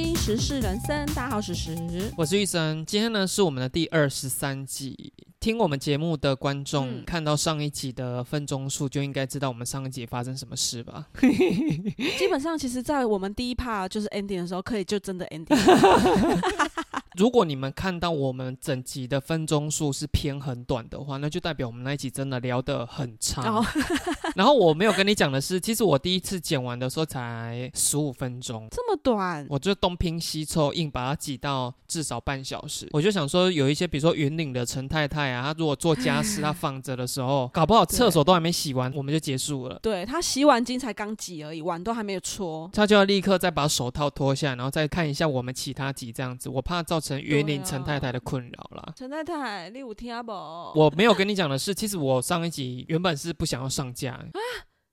听《时事人生》，大家好，时时。我是玉生，今天呢是我们的第二十三集。听我们节目的观众、嗯看到上一集的分钟数，就应该知道我们上一集发生什么事吧？基本上，其实，在我们第一 part 就是 ending 的时候，可以就真的 ending。如果你们看到我们整集的分钟数是偏很短的话，那就代表我们那一集真的聊得很长。然后，然后我没有跟你讲的是，其实我第一次剪完的时候才十五分钟。这么短，我就东拼西凑，硬把它挤到至少半小时。我就想说，有一些比如说云岭的陈太太啊，她如果做家事，她放着的时候，搞不好厕所都还没洗完，我们就结束了。对她洗碗巾才刚挤而已，碗都还没有搓。她就要立刻再把手套脱下，然后再看一下我们其他集这样子。我怕造成云林陈太太的困扰啦。陈太太，你有听不？我没有跟你讲的是，其实我上一集原本是不想要上架，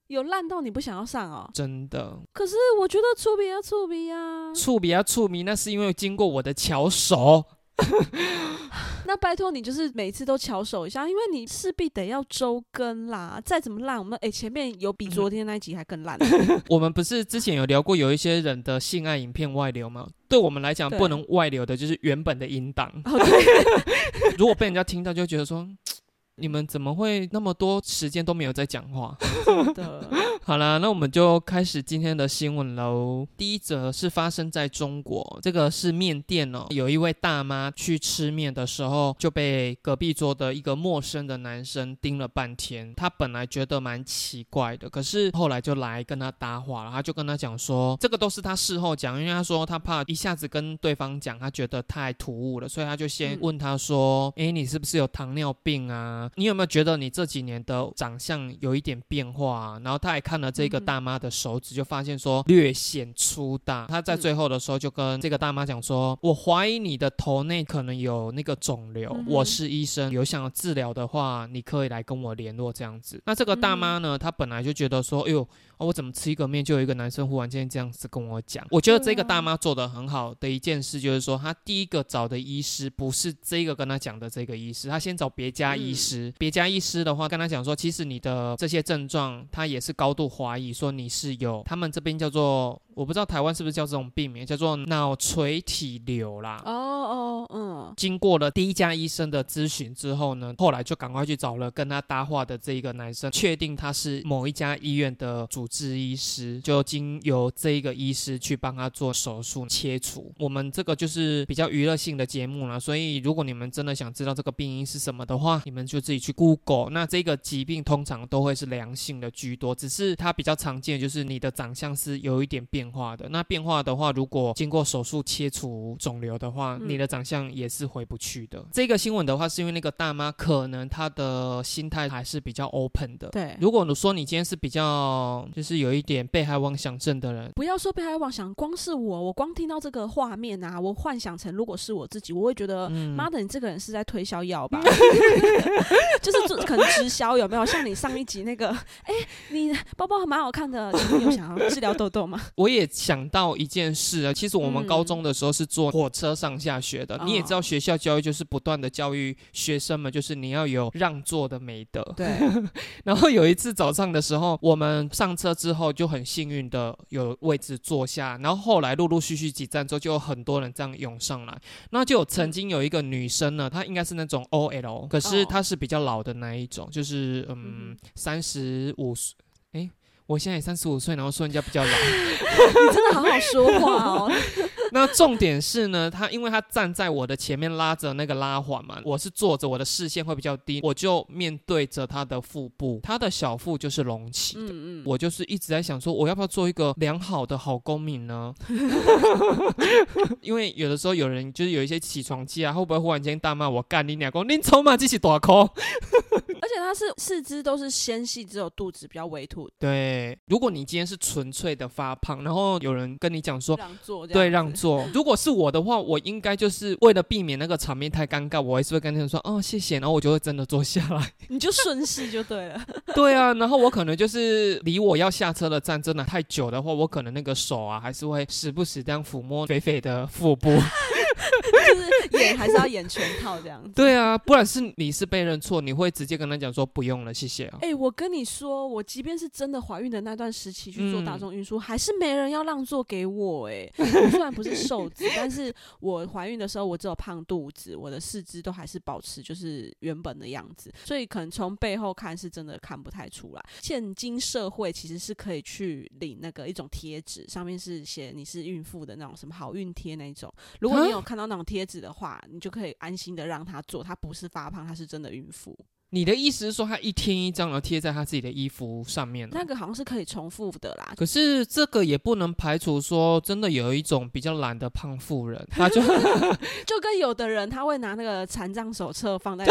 有烂到你不想要上哦？真的。可是我觉得触鼻啊，触鼻啊。触笔啊触迷，那是因为经过我的巧手。那拜托你就是每次都巧手一下，因为你势必得要周更啦。再怎么烂，我们哎、前面有比昨天那一集还更烂。我们不是之前有聊过，有一些人的性爱影片外流吗？对我们来讲，不能外流的就是原本的音档。如果被人家听到，就会觉得说，你们怎么会那么多时间都没有在讲话？真的。好啦，那我们就开始今天的新闻喽。第一则是发生在中国，这个是面店哦，有一位大妈去吃面的时候，就被隔壁桌的一个陌生的男生盯了半天。她本来觉得蛮奇怪的，可是后来就来跟他搭话了，他就跟他讲说，这个都是他事后讲，因为他说他怕一下子跟对方讲，他觉得太突兀了，所以他就先嗯问他说，诶，你是不是有糖尿病啊？你有没有觉得你这几年的长相有一点变化啊？然后他还看了这个大妈的手指，就发现说略显粗大。他在最后的时候就跟这个大妈讲说：“我怀疑你的头内可能有那个肿瘤，我是医生，有想要治疗的话，你可以来跟我联络这样子。”那这个大妈呢，她本来就觉得说：“哎呦。”哦，我怎么吃一个面就有一个男生忽然间这样子跟我讲？我觉得这个大妈做的很好的一件事就是说，她第一个找的医师不是这个跟她讲的这个医师，她先找别家医师。别家医师的话跟她讲说，其实你的这些症状，她也是高度怀疑说你是有，他们这边叫做我不知道台湾是不是叫这种病名，叫做脑垂体瘤啦。哦哦，嗯，经过了第一家医生的咨询之后呢，后来就赶快去找了跟他搭话的这一个男生，确定他是某一家医院的主治医师，就经由这一个医师去帮他做手术切除。我们这个就是比较娱乐性的节目了，所以如果你们真的想知道这个病因是什么的话，你们就自己去 Google。那这个疾病通常都会是良性的居多，只是它比较常见就是你的长相是有一点变化的。那变化的话，如果经过手术切除肿瘤的话，嗯你的长相也是回不去的。这个新闻的话，是因为那个大妈可能她的心态还是比较 open 的。对。如果你说你今天是比较就是有一点被害妄想症的人，不要说被害妄想，光是我，我光听到这个画面啊，我幻想成如果是我自己，我会觉得，嗯妈的，你这个人是在推销药吧？就是可能直销有没有？像你上一集那个，哎、你包包还蛮好看的，有想要治疗痘痘吗？我也想到一件事啊，其实我们嗯高中的时候是坐火车上下学的，哦。你也知道学校教育就是不断的教育学生们，就是你要有让座的美德。对，然后有一次早上的时候，我们上车之后就很幸运的有位置坐下，然后后来陆陆续续几站之后，就有很多人这样涌上来，那就有曾经有一个女生呢，她应该是那种 OL，可是哦。她是比较老的那一种，就是嗯嗯。三十五岁，诶，我现在也三十五岁，然后说人家比较老。你真的好好说话哦。那重点是呢，他因为他站在我的前面拉着那个拉环嘛，我是坐着，我的视线会比较低，我就面对着他的腹部，他的小腹就是隆起的。嗯嗯，我就是一直在想说，我要不要做一个良好的好公民呢？因为有的时候有人就是有一些起床气啊，会不会忽然间大骂我干你俩公，你筹码这是大空？而且他是四肢都是纤细，只有肚子比较微凸，对，如果你今天是纯粹的发胖，然后有人跟你讲说。让座对，让座。如果是我的话，我应该就是为了避免那个场面太尴尬，我还是会跟他们说，哦，谢谢，然后我就会真的坐下来。你就顺势就对了。对啊，然后我可能就是离我要下车的站真的太久的话，我可能那个手啊还是会时不时这样抚摸肥肥的腹部。就是演 还是要演全套这样子。对啊，不然是你是被认错，你会直接跟他讲说不用了，谢谢啊。哎、我跟你说，我即便是真的怀孕的那段时期去做大嗯众运输，还是没人要让座给我、哎，我虽然不是瘦子，但是我怀孕的时候我只有胖肚子，我的四肢都还是保持就是原本的样子，所以可能从背后看是真的看不太出来。现今社会其实是可以去领那个一种贴纸，上面是写你是孕妇的那种什么好运贴那一种。如果你有看到那种贴纸的话，你就可以安心的让她做，她不是发胖，她是真的孕妇。你的意思是说她一天一张，然后贴在她自己的衣服上面哦、那个好像是可以重复的啦，可是这个也不能排除说，真的有一种比较懒的胖妇人，他就 就跟有的人他会拿那个残障手册放在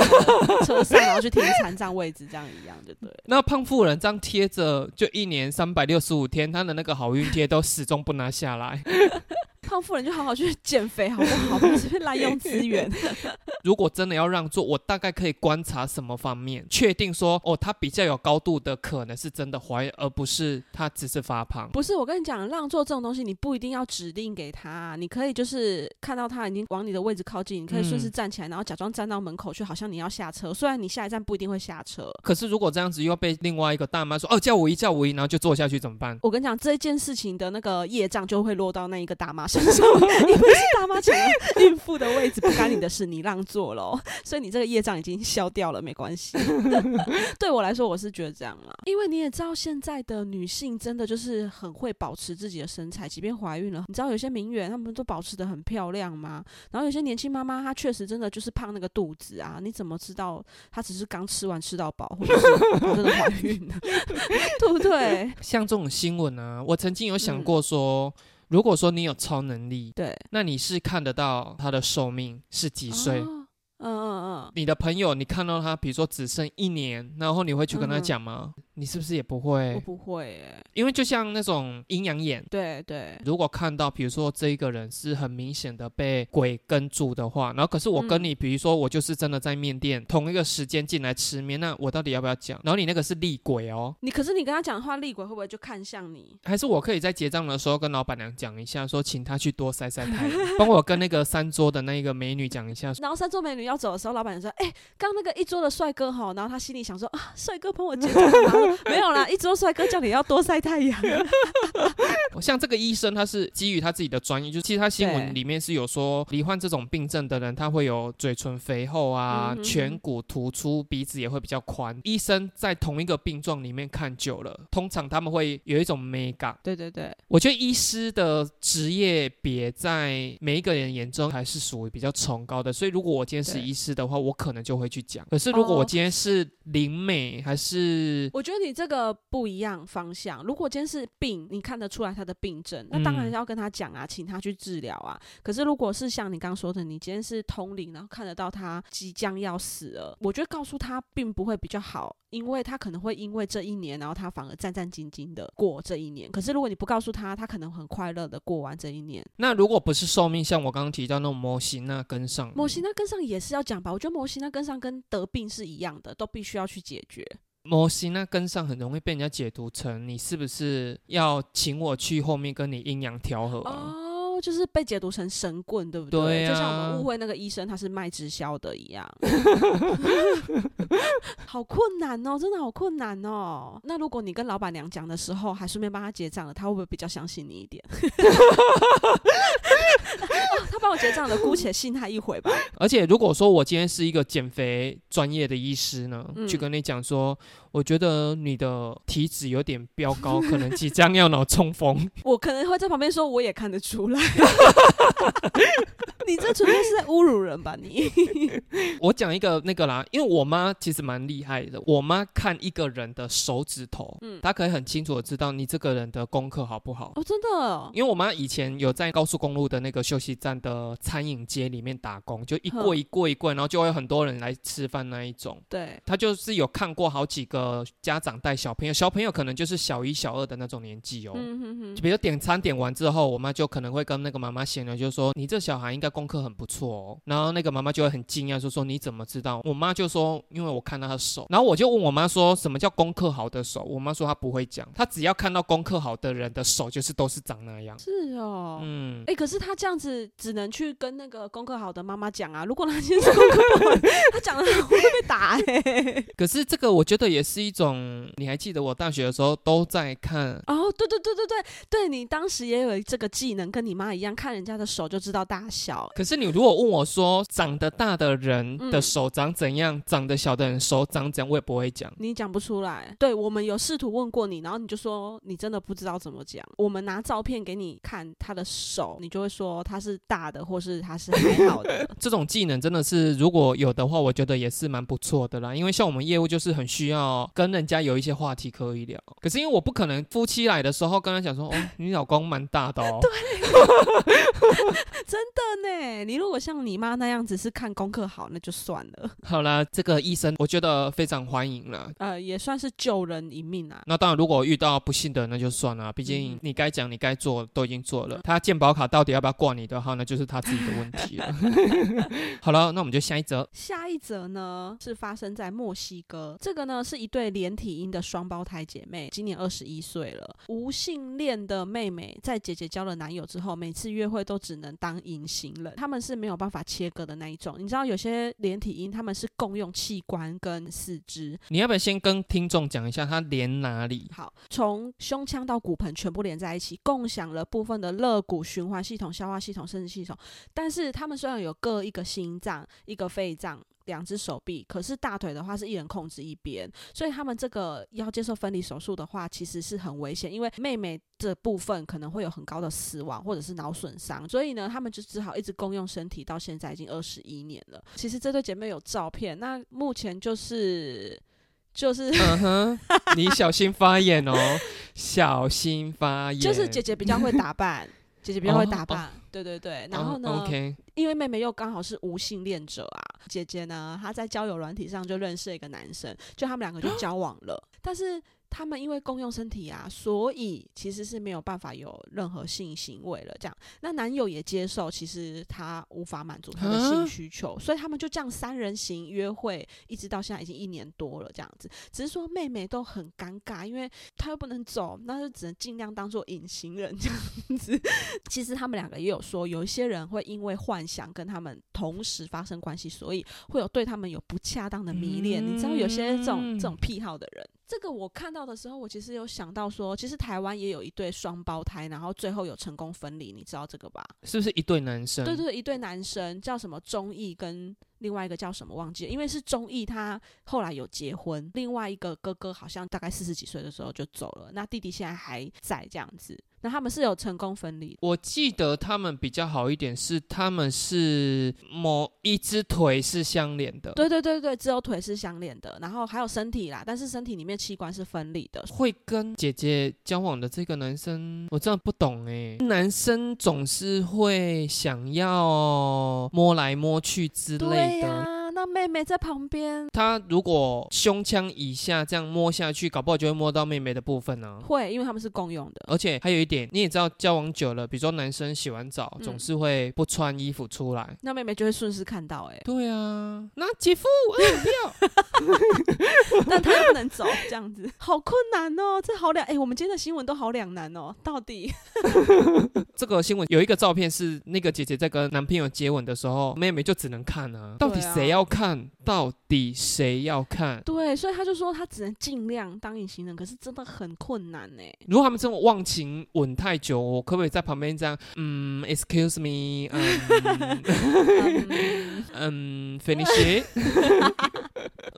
车上，然后去贴残障位置，这样一样，就对。那胖妇人这样贴着，就一年三百六十五天，她的那个好运贴都始终不拿下来。胖妇人就好好去减肥，好不好？不要随便滥用资源。如果真的要让座，我大概可以观察什么方面，确定说哦，他比较有高度的可能是真的怀孕，而不是他只是发胖。不是我跟你讲，让座这种东西，你不一定要指定给他，你可以就是看到他已经往你的位置靠近，你可以顺势嗯站起来，然后假装站到门口去，好像你要下车。虽然你下一站不一定会下车。可是如果这样子又被另外一个大妈说哦叫五一叫五一，然后就坐下去怎么办？我跟你讲，这件事情的那个业障就会落到那一个大妈身上，你不是大妈抢了孕妇的位置，不干你的事，你让座喽，所以你这个业障已经消掉了，没关系。对我来说，我是觉得这样啦，因为你也知道，现在的女性真的就是很会保持自己的身材，即便怀孕了，你知道有些名媛她们都保持的很漂亮吗？然后有些年轻妈妈她确实真的就是胖那个肚子啊，你怎么知道她只是刚吃完吃到饱，或者是她真的怀孕了，对不对？像这种新闻啊，我曾经有想嗯过说，如果说你有超能力，对。那你是看得到他的寿命是几岁？哦嗯嗯嗯，你的朋友，你看到他，比如说只剩一年，然后你会去跟他嗯讲吗？你是不是也不会我？不会诶。因为就像那种阴阳眼，对对，如果看到，比如说这一个人是很明显的被鬼跟住的话，然后可是我跟嗯你，比如说我就是真的在面店同一个时间进来吃面，那我到底要不要讲？然后你那个是厉鬼哦，你可是你跟他讲的话，厉鬼会不会就看向你？还是我可以在结账的时候跟老板娘讲一下，说请他去多晒晒太阳，帮我跟那个三桌的那个美女讲一下，然后三桌美女要走的时候，老板娘说：“哎、刚那个一桌的帅哥哈。”然后他心里想说：“啊，帅哥帮我结账。” 没有啦，一桌帅哥叫你要多晒太阳。像这个医生，他是基于他自己的专业，就其实他新对闻里面是有说，罹患这种病症的人，他会有嘴唇肥厚啊，嗯颧骨突出，鼻子也会比较宽。医生在同一个病状里面看久了，通常他们会有一种美感。对对对，我觉得医师的职业别在每一个人眼中还是属于比较崇高的，所以如果我今天是对医师的话，我可能就会去讲。可是如果我哦今天是灵美，还是我觉得你这个不一样方向。如果今天是病，你看得出来他的病症，那当然嗯要跟他讲啊，请他去治疗啊。可是如果是像你刚刚说的，你今天是通灵，然后看得到他即将要死了，我觉得告诉他并不会比较好，因为他可能会因为这一年，然后他反而战战兢兢的过这一年。可是如果你不告诉他，他可能很快乐的过完这一年。那如果不是寿命，像我刚刚提到那种模型那跟上，模型那跟上也是要讲吧，我觉得模型那跟上跟得病是一样的，都必须要去解决。模型那跟上很容易被人家解读成你是不是要请我去后面跟你阴阳调和啊？哦，就是被解读成神棍，对不对？对就像我啊们误会那个医生他是卖直销的一样，好困难哦，真的好困难哦。那如果你跟老板娘讲的时候，还顺便帮他结账了，他会不会比较相信你一点？哦他帮我结账了，姑且信他一回吧。而且如果说我今天是一个减肥专业的医师呢，嗯去跟你讲说，我觉得你的体脂有点飙高，可能即将要脑中风。我可能会在旁边说，我也看得出来。你这纯粹是在侮辱人吧？你我讲一个那个啦，因为我妈其实蛮厉害的，我妈看一个人的手指头，嗯她可以很清楚的知道你这个人的功课好不好。哦，真的哦因为我妈以前有在高速公路的那个休息站的餐饮街里面打工，就一哼柜一柜一柜，然后就会有很多人来吃饭那一种。对，她就是有看过好几个家长带小朋友，小朋友可能就是小一、小二的那种年纪哦。嗯哼哼就，比如点餐点完之后，我妈就可能会跟那个妈妈闲聊，就说你这小孩应该功课很不错哦。然后那个妈妈就会很惊讶，就说你怎么知道？我妈就说因为我看到她手。然后我就问我妈说什么叫功课好的手？我妈说她不会讲，她只要看到功课好的人的手就是都是长那样。是哦，嗯，哎、可是她这样子只能去跟那个功课好的妈妈讲啊。如果他今天是功课不好，他讲了会被打哎、可是这个我觉得也是一种，你还记得我大学的时候都在看。哦，对对对对对，对你当时也有这个技能，跟你妈一样，看人家的手就知道大小。可是你如果问我说长得大的人的嗯手长怎样，长得小的人手长怎样，我也不会讲。你讲不出来，对我们有试图问过你，然后你就说你真的不知道怎么讲。我们拿照片给你看他的手，你就会说他是大的，或是他是还好的。这种技能真的是如果有的话，我觉得也是蛮不错的啦。因为像我们业务就是很需要跟人家有一些话题可以聊。可是因为我不可能夫妻来的时候跟他讲说，哦，你老公蛮大的哦。对真的呢，你如果像你妈那样子是看功课好，那就算了，好啦，这个医生我觉得非常欢迎了。呃，也算是救人一命啊。那当然，如果遇到不幸的，那就算了。毕竟嗯你该讲、你该做都已经做了。他健保卡到底要不要挂你的号，呢就是他自己的问题了。好了，那我们就下一则。下一则呢是发生在墨西哥，这个呢是一对连体婴的双胞胎姐妹，今年二十一岁了。无性恋的妹妹在姐姐交了男友之后，每次约会都只能当隐形人，他们是没有办法切割的那一种。你知道有些连体婴他们是共用器官跟四肢，你要不要先跟听众讲一下它连哪里？好，从胸腔到骨盆全部连在一起，共享了部分的肋骨、循环系统、消化系统、生殖系统。但是他们虽然有各一个心脏、一个肺脏。两只手臂，可是大腿的话是一人控制一边，所以他们这个要接受分离手术的话，其实是很危险，因为妹妹这部分可能会有很高的死亡或者是脑损伤，所以呢，他们就只好一直共用身体，到现在已经二十一年了。其实这对姐妹有照片，那目前就是就是嗯哼，你小心发言哦，小心发言。就是姐姐比较会打扮，姐姐比较会哦打扮，对对对。然后呢、因为妹妹又刚好是无性恋者啊，姐姐呢她在交友软体上就认识了一个男生，就他们两个就交往了，但是。他们因为共用身体啊，所以其实是没有办法有任何性行为了。这样，那男友也接受，其实他无法满足他的性啊需求，所以他们就这样三人行约会，一直到现在已经一年多了。这样子，只是说妹妹都很尴尬，因为她又不能走，那就只能尽量当做隐形人这样子。其实他们两个也有说，有一些人会因为幻想跟他们同时发生关系，所以会有对他们有不恰当的迷恋。你知道有些这种这种癖好的人，这个我看到的时候，我其实有想到说，其实台湾也有一对双胞胎，然后最后有成功分离，你知道这个吧？是不是一对男生？对对，对一对男生叫什么钟毅跟。另外一个叫什么忘记了，因为是钟毅，他后来有结婚。另外一个哥哥好像大概四十几岁的时候就走了，那弟弟现在还在这样子。那他们是有成功分离，我记得他们比较好一点是，他们是某一只腿是相连的，对对对对，只有腿是相连的，然后还有身体啦，但是身体里面器官是分离的。会跟姐姐交往的这个男生，我真的不懂哎。男生总是会想要摸来摸去之类、的。那妹妹在旁边他如果胸腔以下这样摸下去，搞不好就会摸到妹妹的部分呢、会，因为他们是共用的。而且还有一点，你也知道，交往久了，比如说男生洗完澡嗯总是会不穿衣服出来。那妹妹就会顺势看到、欸，对啊，那姐夫，我不要。但他又不能走，这样子好困难哦，这好两哎、我们今天的新闻都好两难哦，到底 这个新闻有一个照片是那个姐姐在跟男朋友接吻的时候，妹妹就只能看啊，到底谁要看？到底谁要看？对，所以他就说他只能尽量当隐形人，可是真的很困难呢。如果他们这种忘情吻太久，我可不可以在旁边这样？嗯，excuse me，嗯 嗯嗯，finish it。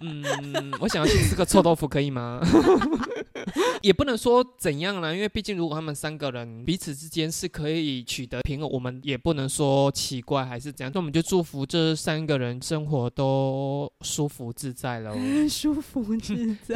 嗯，我想要去吃个臭豆腐，可以吗？也不能说怎样啦，因为毕竟如果他们三个人彼此之间是可以取得平衡，我们也不能说奇怪还是怎样。那我们就祝福这三个人生活都舒服自在喽。舒服自在。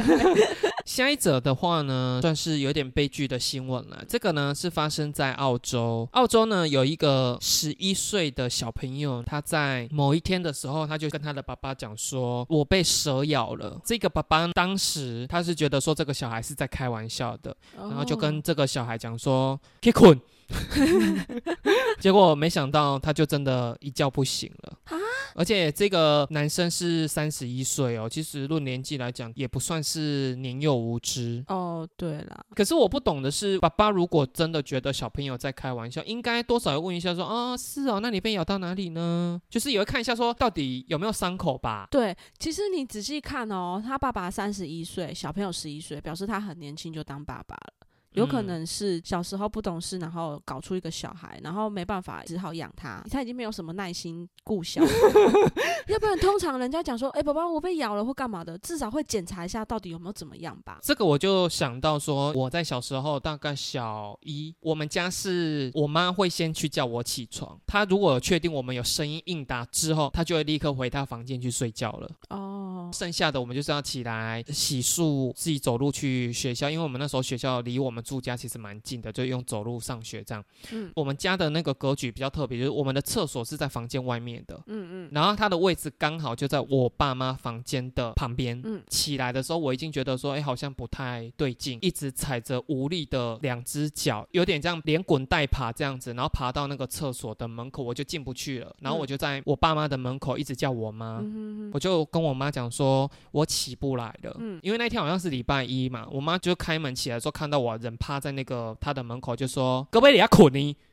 下一则的话呢，算是有点悲剧的新闻了。这个呢是发生在澳洲，澳洲呢有一个十一岁的小朋友，他在某一天的时候，他就跟他的爸爸讲说：“我被蛇咬了。”这个爸爸当时他是觉得说这个小孩是在开玩笑的，然后就跟这个小孩讲说：“可以滚。” 结果没想到他就真的一觉不醒了啊！而且这个男生是三十一岁哦，其实论年纪来讲也不算是年幼无知哦。对了，可是我不懂的是，爸爸如果真的觉得小朋友在开玩笑，应该多少要问一下说啊，是哦，那你被咬到哪里呢？就是也会看一下说到底有没有伤口吧。对，其实你仔细看哦，他爸爸三十一岁，小朋友十一岁，表示他很年轻就当爸爸了。有可能是小时候不懂事，然后搞出一个小孩，然后没办法，只好养他。他已经没有什么耐心顾小，要不然通常人家讲说，哎，宝宝我被咬了或干嘛的，至少会检查一下到底有没有怎么样吧。这个我就想到说，我在小时候大概小一，我们家是我妈会先去叫我起床，她如果确定我们有声音应答之后，她就会立刻回她房间去睡觉了。哦，剩下的我们就是要起来洗漱，自己走路去学校，因为我们那时候学校离我们。住家其实蛮近的，就用走路上学这样。嗯，我们家的那个格局比较特别，就是我们的厕所是在房间外面的。嗯嗯，然后它的位置刚好就在我爸妈房间的旁边。嗯，起来的时候我已经觉得说，哎，好像不太对劲，一直踩着无力的两只脚，有点这样连滚带爬这样子，然后爬到那个厕所的门口，我就进不去了。然后我就在我爸妈的门口一直叫我妈，我就跟我妈讲说，我起不来了。嗯，因为那天好像是礼拜一嘛，我妈就开门起来时候看到我人。趴在那个他的门口就说：“隔壁你要捆你。”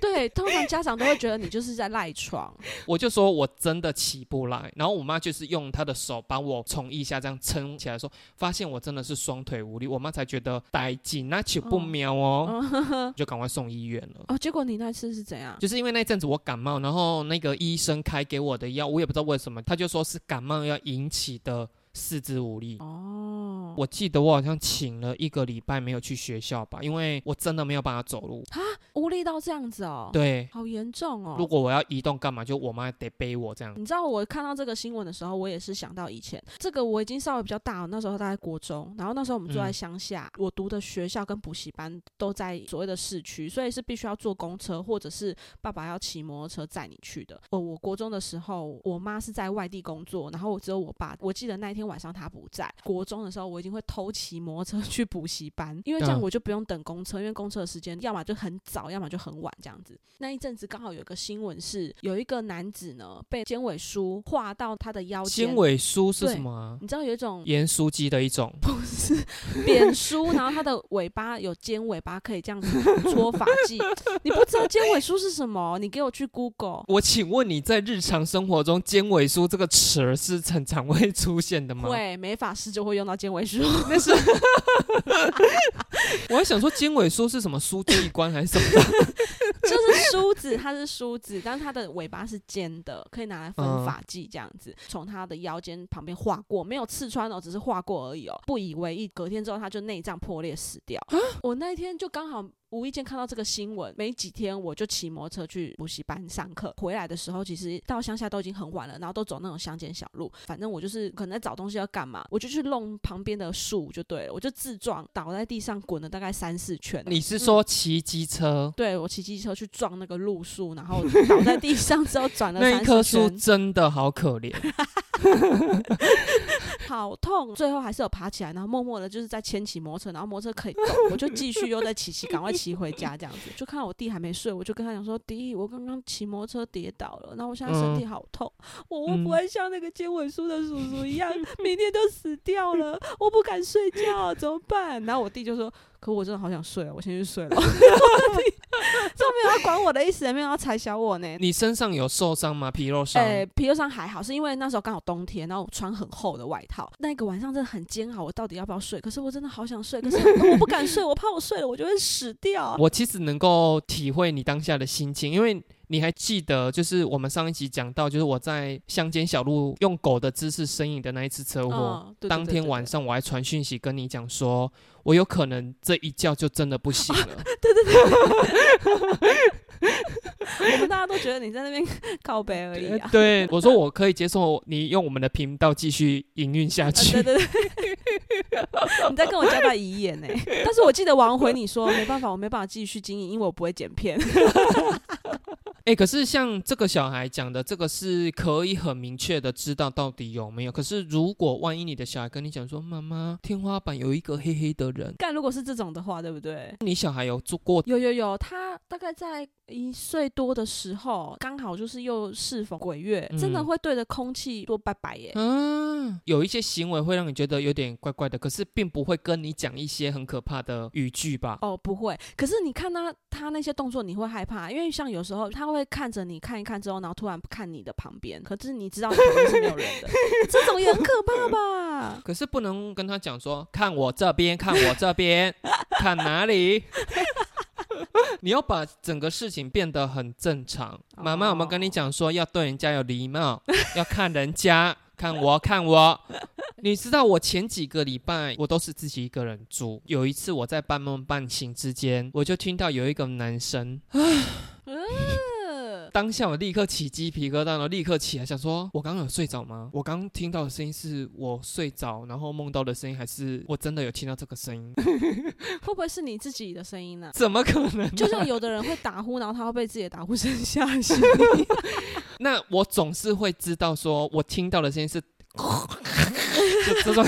对，通常家长都会觉得你就是在赖床。我就说我真的起不来，然后我妈就是用她的手把我从腋下这样撑起来，说发现我真的是双腿无力，我妈才觉得带劲，那起不妙哦，就赶快送医院了。哦，结果你那次是怎样？就是因为那阵子我感冒，然后那个医生开给我的药，我也不知道为什么，他就说是感冒要引起的。四肢无力哦，我记得我好像请了一个礼拜没有去学校吧，因为我真的没有办法走路啊，无力到这样子哦，对，好严重哦。如果我要移动干嘛，就我妈得背我这样。你知道我看到这个新闻的时候，我也是想到以前这个我已经稍微比较大了，那时候大概国中，然后那时候我们住在乡下，我读的学校跟补习班都在所谓的市区，所以是必须要坐公车或者是爸爸要骑摩托车载你去的。哦，我国中的时候，我妈是在外地工作，然后我只有我爸，我记得那一天。晚上他不在，国中的时候我已经会偷骑摩托车去补习班，因为这样我就不用等公车，因为公车的时间要么就很早，要么就很晚这样子。那一阵子刚好有一个新闻是，有一个男子呢被尖尾梳划到他的腰间。尖尾梳是什么？你知道有一种盐酥鸡的一种，不是扁梳，然后它的尾巴有尖尾巴，可以这样子搓发髻。你不知道尖尾梳是什么？你给我去 Google。我请问你在日常生活中，尖尾梳这个词是很常会出现的。会美法师就会用到尖尾梳，那是。我还想说尖尾梳是什么梳器官还是什么？就是梳子，它是梳子，但是它的尾巴是尖的，可以拿来分发髻这样子，从它的腰间旁边划过，没有刺穿哦，只是划过而已哦，不以为意。隔天之后它就内脏破裂死掉。我那一天就刚好。无意间看到这个新闻，没几天我就骑摩托车去补习班上课。回来的时候，其实到乡下都已经很晚了，然后都走那种乡间小路。反正我就是可能在找东西要干嘛，我就去弄旁边的树就对了，我就自撞倒在地上滚了大概三四圈。你是说骑机车？对，我骑机车去撞那个路树，然后倒在地上之后转了 那一棵树真的好可怜。好痛！最后还是有爬起来，然后默默的就是在牵起摩托车，然后摩托车可以动，我就继续又在骑骑，赶快骑回家这样子。就看到我弟还没睡，我就跟他讲说：“弟，我刚刚骑摩托车跌倒了，然后我现在身体好痛，我我不会像那个接尾叔的叔叔一样，明天就死掉了？我不敢睡觉，怎么办？”然后我弟就说。可我真的好想睡，我先去睡了。这没有要管我的意思，也没有要踩小我呢。你身上有受伤吗？皮肉伤？哎，皮肉伤还好，是因为那时候刚好冬天，然后穿很厚的外套。那个晚上真的很煎熬，我到底要不要睡？可是我真的好想睡，可是 我不敢睡，我怕我睡了我就会死掉。我其实能够体会你当下的心情，因为。你还记得，就是我们上一集讲到，就是我在乡间小路用狗的姿势呻吟的那一次车祸。当天晚上我还传讯息跟你讲说，我有可能这一觉就真的不行了。对对对，我们大家都觉得你在那边靠背而已啊。对，我说我可以接受你用我们的频道继续营运下去。对对对，你在跟我交代遗言呢？但是我记得王回你说，没办法，我没办法继续经营，因为我不会剪片。哎、可是像这个小孩讲的，这个是可以很明确的知道到底有没有。可是如果万一你的小孩跟你讲说，妈妈，天花板有一个黑黑的人，干如果是这种的话，对不对？你小孩有做过？有有有，他大概在一岁多的时候，刚好就是又适逢鬼月，真的嗯会对着空气说拜拜耶。嗯，有一些行为会让你觉得有点怪怪的，可是并不会跟你讲一些很可怕的语句吧？哦，不会。可是你看他他那些动作，你会害怕，因为像有时候他会看着你看一看之后，然后突然看你的旁边，可是你知道你旁边是没有人的，这种也很可怕 吧？可是不能跟他讲说，看我这边，看我这边，看哪里。你要把整个事情变得很正常。妈妈有没有跟你讲说要对人家有礼貌，要看人家，看我，看我。你知道我前几个礼拜我都是自己一个人住，有一次我在半梦半醒之间，我就听到有一个男生呃，当下我立刻起鸡皮疙瘩，然后立刻起来想说，我刚刚有睡着吗？我刚听到的声音是我睡着，然后梦到的声音，还是我真的有听到这个声音？会不会是你自己的声音呢、怎么可能、就像有的人会打呼，然后他会被自己的打呼声吓醒。那我总是会知道，说我听到的声音是，就这种，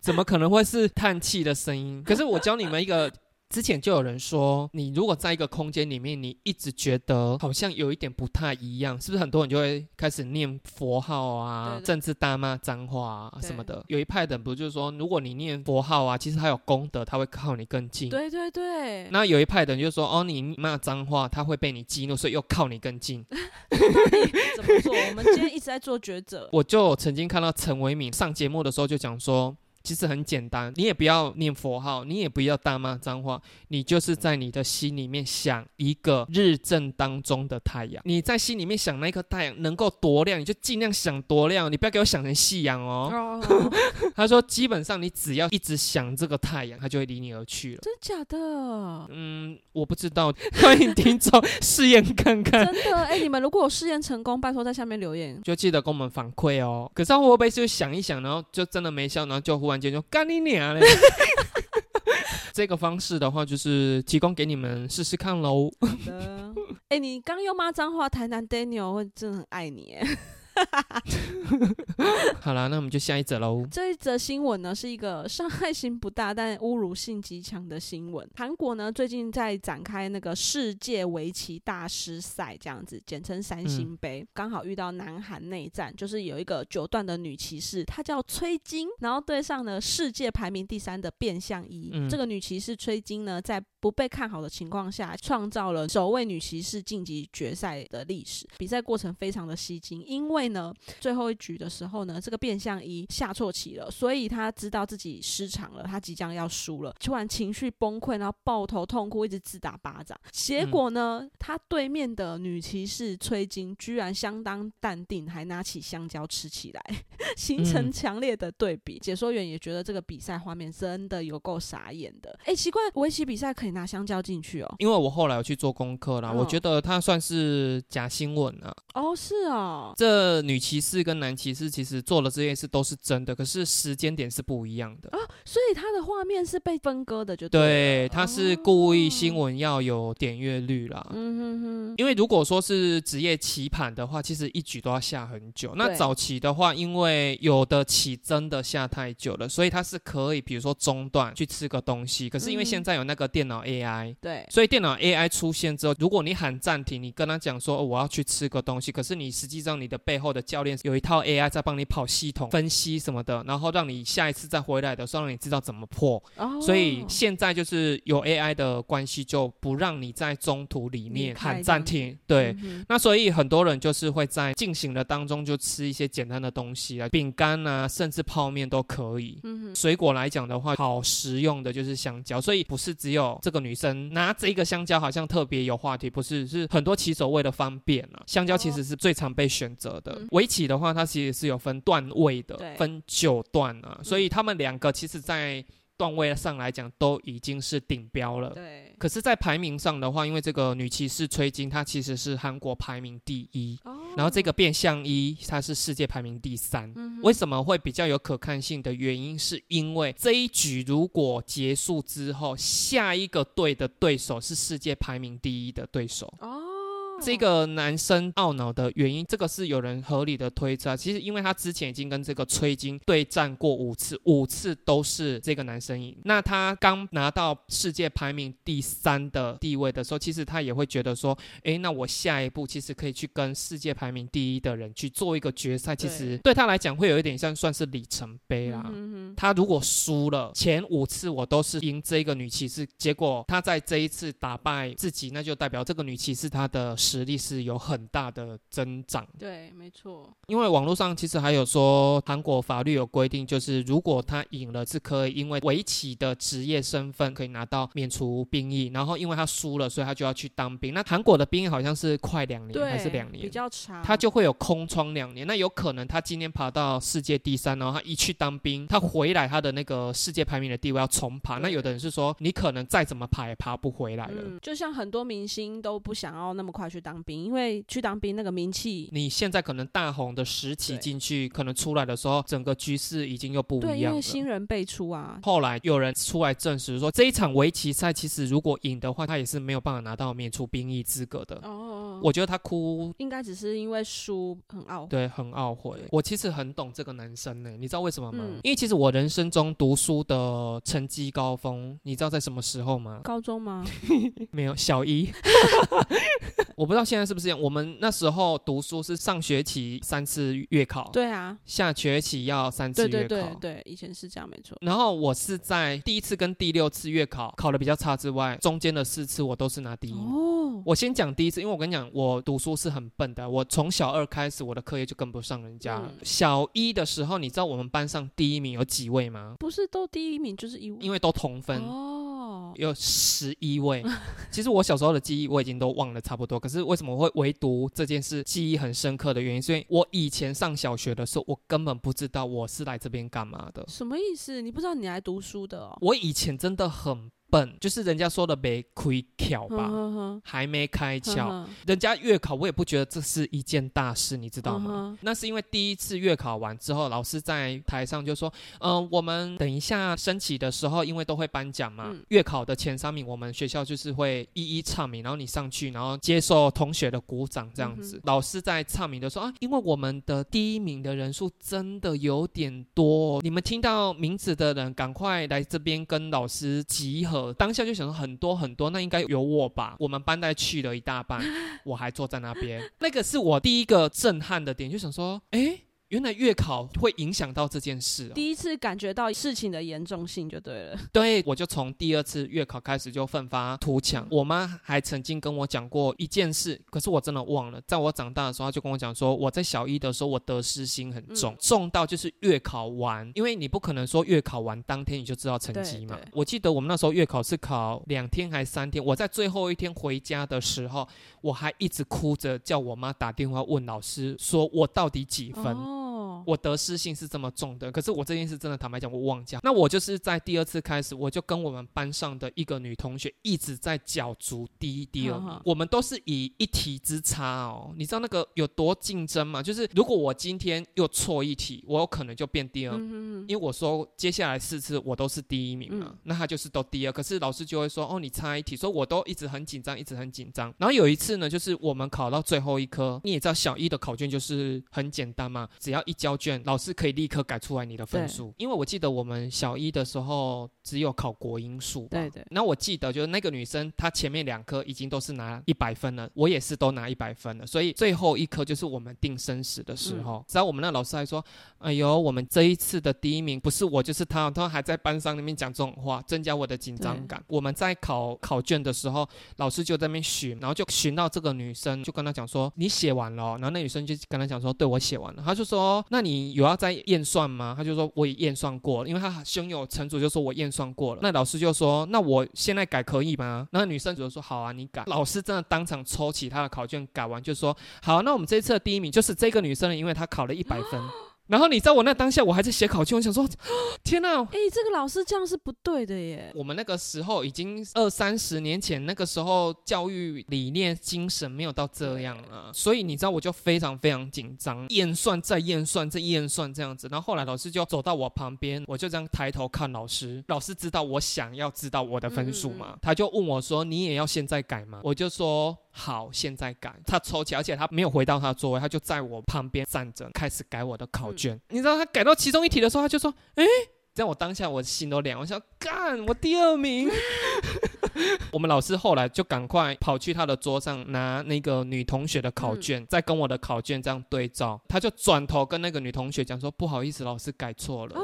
怎么可能会是叹气的声音？可是我教你们一个。之前就有人说，你如果在一个空间里面，你一直觉得好像有一点不太一样，是不是很多人就会开始念佛号啊，对对甚至大骂脏话啊什么的？有一派的人不就是说，如果你念佛号啊，其实它有功德，他会靠你更近。对对对，那有一派的人就说，哦，你骂脏话，他会被你激怒，所以又靠你更近。怎么做？我们今天一直在做抉择。我就曾经看到陈维敏上节目的时候就讲说，其实很简单，你也不要念佛号，你也不要大骂脏话，你就是在你的心里面想一个日正当中的太阳，你在心里面想那颗太阳能够多亮，你就尽量想多亮，你不要给我想成夕阳哦。哦，他说，基本上你只要一直想这个太阳，它就会离你而去了。真假的？嗯，我不知道，欢迎听众试验看看。真的？哎、你们如果有试验成功，拜托在下面留言。就记得跟我们反馈哦。可是他会不会就想一想，然后就真的没效，然后就忽然间就干你娘嘞？这个方式的话，就是提供给你们试试看喽。好的。哎、你刚又骂脏话，台南 Daniel 会真的很爱你哎。好啦，那我们就下一则喽。这一则新闻呢，是一个伤害性不大但侮辱性极强的新闻。韩国呢最近在展开那个世界围棋大师赛，这样子，简称三星杯。刚、好遇到南韩内战，就是有一个九段的女骑士，她叫崔金，然后对上了世界排名第三的卞相一。嗯这个女骑士崔金呢，在不被看好的情况下，创造了首位女骑士晋级决赛的历史。比赛过程非常的吸睛，因为呢，最后一局的时候呢，这个变相一下错棋了，所以他知道自己失常了，他即将要输了，突然情绪崩溃，然后抱头痛哭，一直自打巴掌。结果呢，他对面的女骑士崔金居然相当淡定，还拿起香蕉吃起来，形成嗯强烈的对比。解说员也觉得这个比赛画面真的有够傻眼的。哎，奇怪，围棋比赛可以拿香蕉进去哦？因为我后来有去做功课啦，嗯我觉得它算是假新闻啊。哦，是哦，这女骑士跟男骑士其实做了这件事都是真的，可是时间点是不一样的啊。所以他的画面是被分割的就对，了他是故意新哦闻要有点阅率啦。嗯哼哼，因为如果说是职业棋盘的话，其实一局都要下很久。那早期的话，因为有的棋真的下太久了，所以它是可以，比如说中断去吃个东西。可是因为嗯现在有那个电脑 AI，、对，所以电脑 AI 出现之后，如果你喊暂停，你跟他讲说、哦我要去吃个东西，可是你实际上你的背后的教练有一套 AI 在帮你跑系统分析什么的，然后让你下一次再回来的时候让你知道怎么破。哦，所以现在就是有 AI 的关系，就不让你在中途里面开喊暂停。对，嗯那所以很多人就是会在进行的当中就吃一些简单的东西啊，饼干啊，甚至泡面都可以。嗯，水果来讲的话，好实用的就是香蕉，所以不是只有这个女生拿这一个香蕉好像特别有话题，不是，是很多骑手为了方便啊，香蕉其实是最常被选择的嗯。围棋的话，它其实是有分段位的，分九段啊，所以他们两个其实在段位上来讲都已经是顶标了。对，可是，在排名上的话，因为这个女骑士崔金，她其实是韩国排名第一，哦，然后这个变相一，她是世界排名第三。嗯为什么会比较有可看性的原因，是因为这一局如果结束之后，下一个队的对手是世界排名第一的对手。哦，这个男生懊恼的原因，这个是有人合理的推测。其实，因为他之前已经跟这个崔金对战过五次，五次都是这个男生赢。那他刚拿到世界排名第三的地位的时候，其实他也会觉得说，哎，那我下一步其实可以去跟世界排名第一的人去做一个决赛。其实对他来讲，会有一点像算是里程碑啦。他如果输了前五次，我都是赢这个女骑士，结果他在这一次打败自己，那就代表这个女骑士她的实力是有很大的增长。对，没错。因为网络上其实还有说，韩国法律有规定，就是如果他赢了，是可以因为围棋的职业身份可以拿到免除兵役，然后因为他输了，所以他就要去当兵。那韩国的兵役好像是快两年还是两年，比较长，他就会有空窗两年。那有可能他今天爬到世界第三，然后他一去当兵，他回来他的那个世界排名的地位要重爬。那有的人是说，你可能再怎么爬也爬不回来了。就像很多明星都不想要那么快去当兵，因为去当兵那个名气，你现在可能大红的时期进去，可能出来的时候，整个局势已经又不一样了。因为新人辈出啊。后来有人出来证实说，这一场围棋赛其实如果赢的话，他也是没有办法拿到免除兵役资格的。哦，我觉得他哭应该只是因为输很懊悔对，很懊悔。我其实很懂这个男生呢，你知道为什么吗？因为其实我人生中读书的成绩高峰，你知道在什么时候吗？高中吗？没有，小一。我 不知道现在是不是这样。我们那时候读书是上学期三次月考，对啊，下学期要三次月考，对对对对，以前是这样没错。然后我是在第一次跟第六次月考考的比较差之外，中间的四次我都是拿第一。哦，我先讲第一次，因为我跟你讲，我读书是很笨的，我从小二开始，我的课业就跟不上人家。小一的时候，你知道我们班上第一名有几位吗？不是都第一名就是一，因为都同分哦。有十一位，其实我小时候的记忆我已经都忘了差不多。可是为什么会唯独这件事记忆很深刻的原因？所以我以前上小学的时候，我根本不知道我是来这边干嘛的。什么意思？你不知道你来读书的？我以前真的很。笨就是人家说的没开窍吧，还没开窍。人家月考我也不觉得这是一件大事，你知道吗？那是因为第一次月考完之后，老师在台上就说：“嗯，我们等一下升旗的时候，因为都会颁奖嘛，月考的前三名，我们学校就是会一一唱名，然后你上去，然后接受同学的鼓掌这样子。”老师在唱名的时候啊，因为我们的第一名的人数真的有点多，你们听到名字的人赶快来这边跟老师集合。当下就想很多很多，那应该有我吧？我们班带去了一大半，我还坐在那边，那个是我第一个震撼的点，就想说，哎。原来月考会影响到这件事，第一次感觉到事情的严重性就对了。对，我就从第二次月考开始就奋发图强。我妈还曾经跟我讲过一件事，可是我真的忘了。在我长大的时候，她就跟我讲说，我在小一的时候，我得失心很重，重到就是月考完，因为你不可能说月考完当天你就知道成绩嘛。我记得我们那时候月考是考两天还是三天，我在最后一天回家的时候，我还一直哭着叫我妈打电话问老师，说我到底几分。我得失心是这么重的，可是我这件事真的坦白讲，我忘记。那我就是在第二次开始，我就跟我们班上的一个女同学一直在角逐第一、第二名。我们都是以一题之差哦，你知道那个有多竞争吗？就是如果我今天又错一题，我有可能就变第二，因为我说接下来四次我都是第一名嘛，那他就是都第二。可是老师就会说，哦，你差一题，所以我都一直很紧张，一直很紧张。然后有一次呢，就是我们考到最后一科，你也知道小一的考卷就是很简单嘛，只要一交。卷老师可以立刻改出来你的分数，因为我记得我们小一的时候只有考国英数，对对。那我记得就是那个女生她前面两科已经都是拿一百分了，我也是都拿一百分了，所以最后一科就是我们定生死的时候。只要我们那老师还说：“哎呦，我们这一次的第一名不是我就是他。”他还在班上那边讲这种话，增加我的紧张感。我们在考考卷的时候，老师就在那边巡，然后就巡到这个女生，就跟她讲说：“你写完了。”然后那女生就跟他讲说：“对我写完了。”他就说：“那。”那你有要再验算吗？他就说我也验算过了，因为他胸有成竹，就说我验算过了。那老师就说，那我现在改可以吗？那女生就说好啊，你改。老师真的当场抽起他的考卷改完，就说好，那我们这次的第一名就是这个女生，因为她考了一百分。然后你知道我那当下我还在写考卷，我想说，天哪！哎、这个老师这样是不对的耶。我们那个时候已经二三十年前，那个时候教育理念精神没有到这样啊，所以你知道我就非常非常紧张，验算再验算再验算这样子。然后后来老师就走到我旁边，我就这样抬头看老师，老师知道我想要知道我的分数嘛，他就问我说：“你也要现在改吗？”我就说。好，现在改。他抽起，而且他没有回到他的座位，他就在我旁边站着，开始改我的考卷。你知道他改到其中一题的时候，他就说：“哎。”这样我当下，我心都凉。我想干，我第二名。我们老师后来就赶快跑去他的桌上拿那个女同学的考卷，再跟我的考卷这样对照。他就转头跟那个女同学讲说：“不好意思，老师改错了。”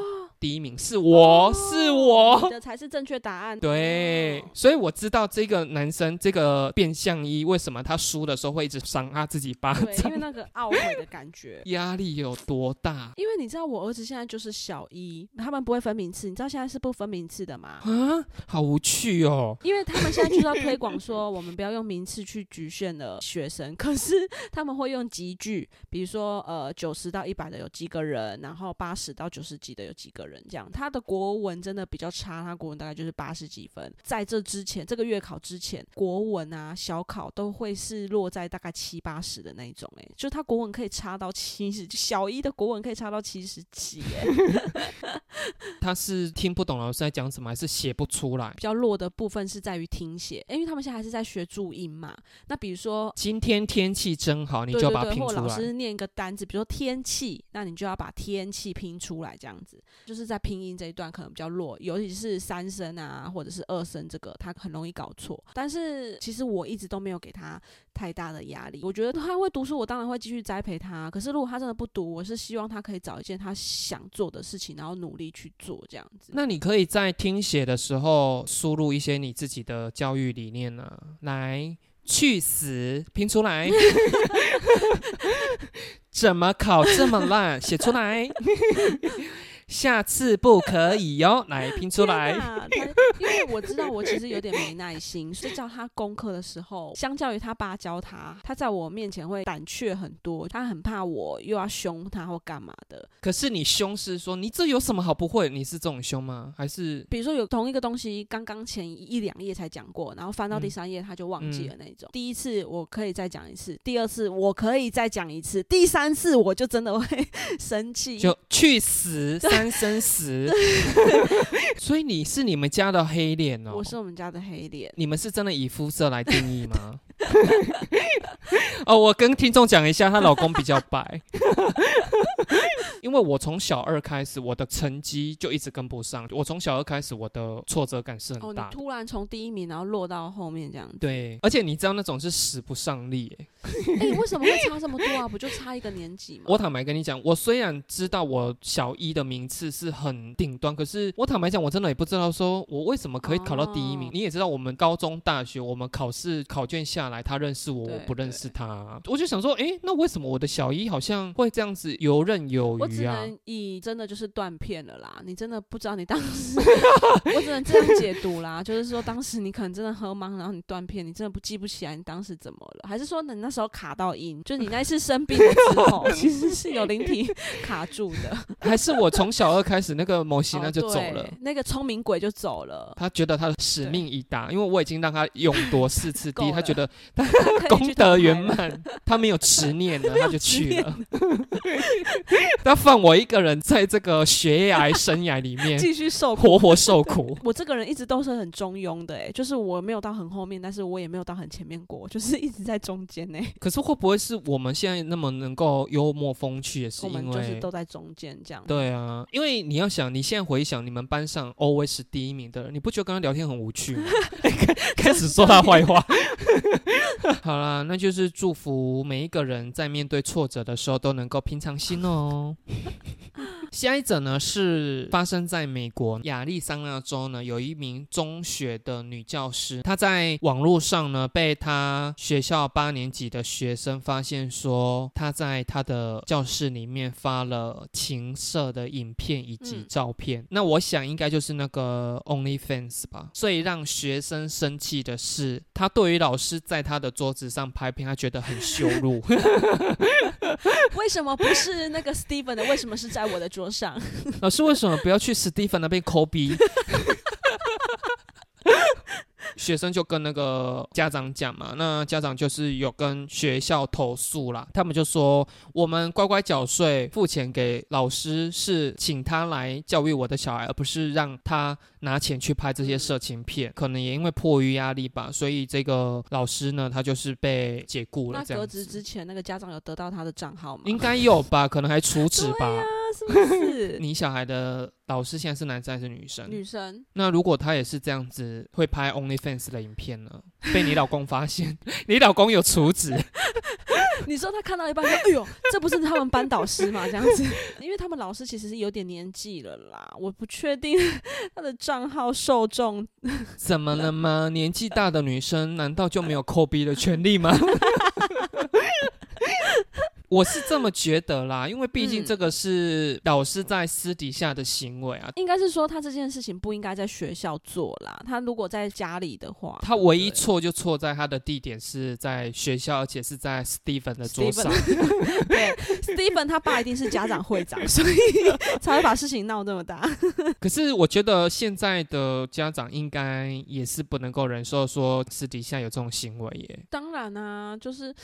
第一名是我是我，你的才是正确答案。对，所以我知道这个男生这个变相一为什么他输的时候会一直伤他自己巴对，掌，因为那个懊悔的感觉。压力有多大因为你知道我儿子现在就是小一，他们不会分名次，你知道现在是不分名次的吗？啊？好无趣哦。因为他们现在就是要推广说，我们不要用名次去局限了学生，可是他们会用集聚，比如说呃九十到一百的有几个人，然后八十到九十几的有几个人，这样。他的国文真的比较差，他国文大概就是八十几分。在这之前，这个月考之前，国文啊小考都会是落在大概七八十的那一种、欸，就他国文可以差到七十，小一的国文可以差到七十几，哎，他是听不懂老师在讲什么，还是写不出来？比较弱的部分是在于听写，因为他们现在还是在学注音嘛。那比如说今天天气真好，你就要把它对对对，拼出来。或老师念一个单字，比如说天气，那你就要把天气拼出来，这样子就是是在拼音这一段可能比较弱，尤其是三声啊或者是二声，这个他很容易搞错。但是其实我一直都没有给他太大的压力，我觉得他会读书，我当然会继续栽培他。可是如果他真的不读，我是希望他可以找一件他想做的事情，然后努力去做这样子。那你可以在听写的时候输入一些你自己的教育理念呢、来，去死，拼出来。怎么考这么烂？写出来。下次不可以哟，来拼出来因为我知道我其实有点没耐心，所以教他功课的时候，相较于他爸教他，他在我面前会胆怯很多，他很怕我又要凶他或干嘛的。可是你凶是说你这有什么好不会？你是这种凶吗？还是比如说有同一个东西，刚刚前一两页才讲过，然后翻到第嗯三页他就忘记了那种。第一次我可以再讲一次，第二次我可以再讲一次，第三次我就真的会 生气。就去死三生死？所以你是你们家的黑脸哦。我是我们家的黑脸。你们是真的以肤色来定义吗？哦，我跟听众讲一下，她老公比较白，因为我从小二开始，我的成绩就一直跟不上。我从小二开始，我的挫折感是很大的。突然从第一名然后落到后面这样子。对，而且你知道那种是使不上力耶。哎、为什么会差这么多啊？不就差一个年级吗？我坦白跟你讲，我虽然知道我小一的名次是很顶端，可是我坦白讲，我真的也不知道说我为什么可以考到第一名。哦你也知道，我们高中、大学，我们考试考卷下来，他认识我，我不认识他，我就想说，哎，那为什么我的小一好像会这样子游刃有我只余啊？能以真的就是断片了啦，你真的不知道你当时，我只能这样解读啦，就是说当时你可能真的喝懵，然后你断片，你真的不记不起来你当时怎么了，还是说你那时候卡到音，就是你那一次生病的时候，其实是有灵体卡住的，还是我从小二开始，那个某西哦那就走了。对那个聪明鬼就走了，他觉得他的使命已达，因为我已经让他勇夺四次 第一，他觉得 他功德。圆满，他没有执念了，他就去了。他放我一个人在这个学涯生涯里面继续受苦。活活受苦。我这个人一直都是很中庸的、欸，就是我没有到很后面，但是我也没有到很前面过，就是一直在中间呢、可是会不会是我们现在那么能够幽默风趣，也是因我们就是为都在中间这样。对啊？因为你要想，你现在回想你们班上 always 是第一名的人，你不觉得跟他聊天很无趣吗？开始说他坏话。好啦，那就是祝福每一个人在面对挫折的时候都能够平常心哦。下一则呢是发生在美国亚利桑那州呢，有一名中学的女教师，她在网络上呢被她学校八年级的学生发现说，她在她的教室里面发了情色的影片以及嗯照片。那我想应该就是那个 OnlyFans 吧。最让学生生气的是，她对于老师在她的桌子上拍片，她觉得很羞辱。为什么不是那个 Steven 的？为什么是在我的桌上？老师为什么不要去史蒂芬那边抠鼻？学生就跟那个家长讲嘛，那家长就是有跟学校投诉啦，他们就说我们乖乖缴税付钱给老师，是请他来教育我的小孩，而不是让他拿钱去拍这些色情片。可能也因为迫于压力吧，所以这个老师呢，他就是被解雇了那。革职之前，那个家长有得到他的账号吗？应该有吧，可能还处置 吧。啊，是不是？你小孩的老师现在是男生还是女生？女生那如果他也是这样子会拍 OnlyFans 的影片呢？被你老公发现，你老公有处子，你说他看到一半说：“哎呦，这不是他们班导师吗？”这样子，因为他们老师其实是有点年纪了啦，我不确定他的账号受众。怎么了吗？年纪大的女生难道就没有抠逼的权利吗？我是这么觉得啦，因为毕竟嗯这个是老师在私底下的行为啊。应该是说他这件事情不应该在学校做啦，他如果在家里的话，他唯一错就错在他的地点是在学校，而且是在 Steven 的桌上。对 Steven 他爸一定是家长会长，所以才会把事情闹这么大。可是我觉得现在的家长应该也是不能够忍受说私底下有这种行为耶。当然啊，就是，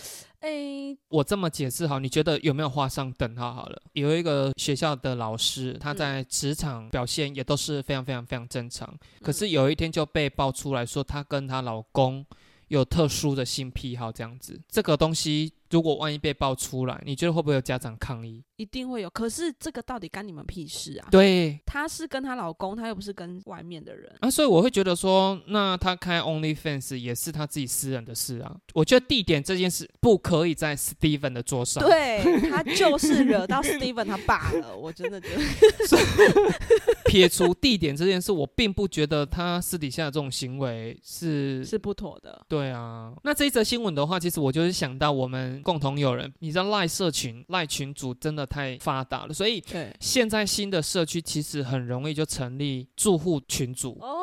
诶、我这么解释好，你觉得有没有画上等号？好了，有一个学校的老师，他在职场表现也都是非常非常非常正常，可是有一天就被爆出来说，她跟她老公有特殊的性癖好，这样子，这个东西如果万一被爆出来，你觉得会不会有家长抗议？一定会有。可是这个到底干你们屁事啊？对，她是跟她老公，她又不是跟外面的人。啊，所以我会觉得说，那她开 OnlyFans 也是她自己私人的事啊。我觉得地点这件事不可以在 Steven 的桌上。对他 就是惹到 Steven 他爸了，我真的觉得。撇除地点这件事，我并不觉得他私底下的这种行为是。是不妥的。对啊，那这一则新闻的话，其实我就是想到我们共同友人，你知道赖社群、赖群主真的太发达了，所以。现在新的社区其实很容易就成立住户群组。哦，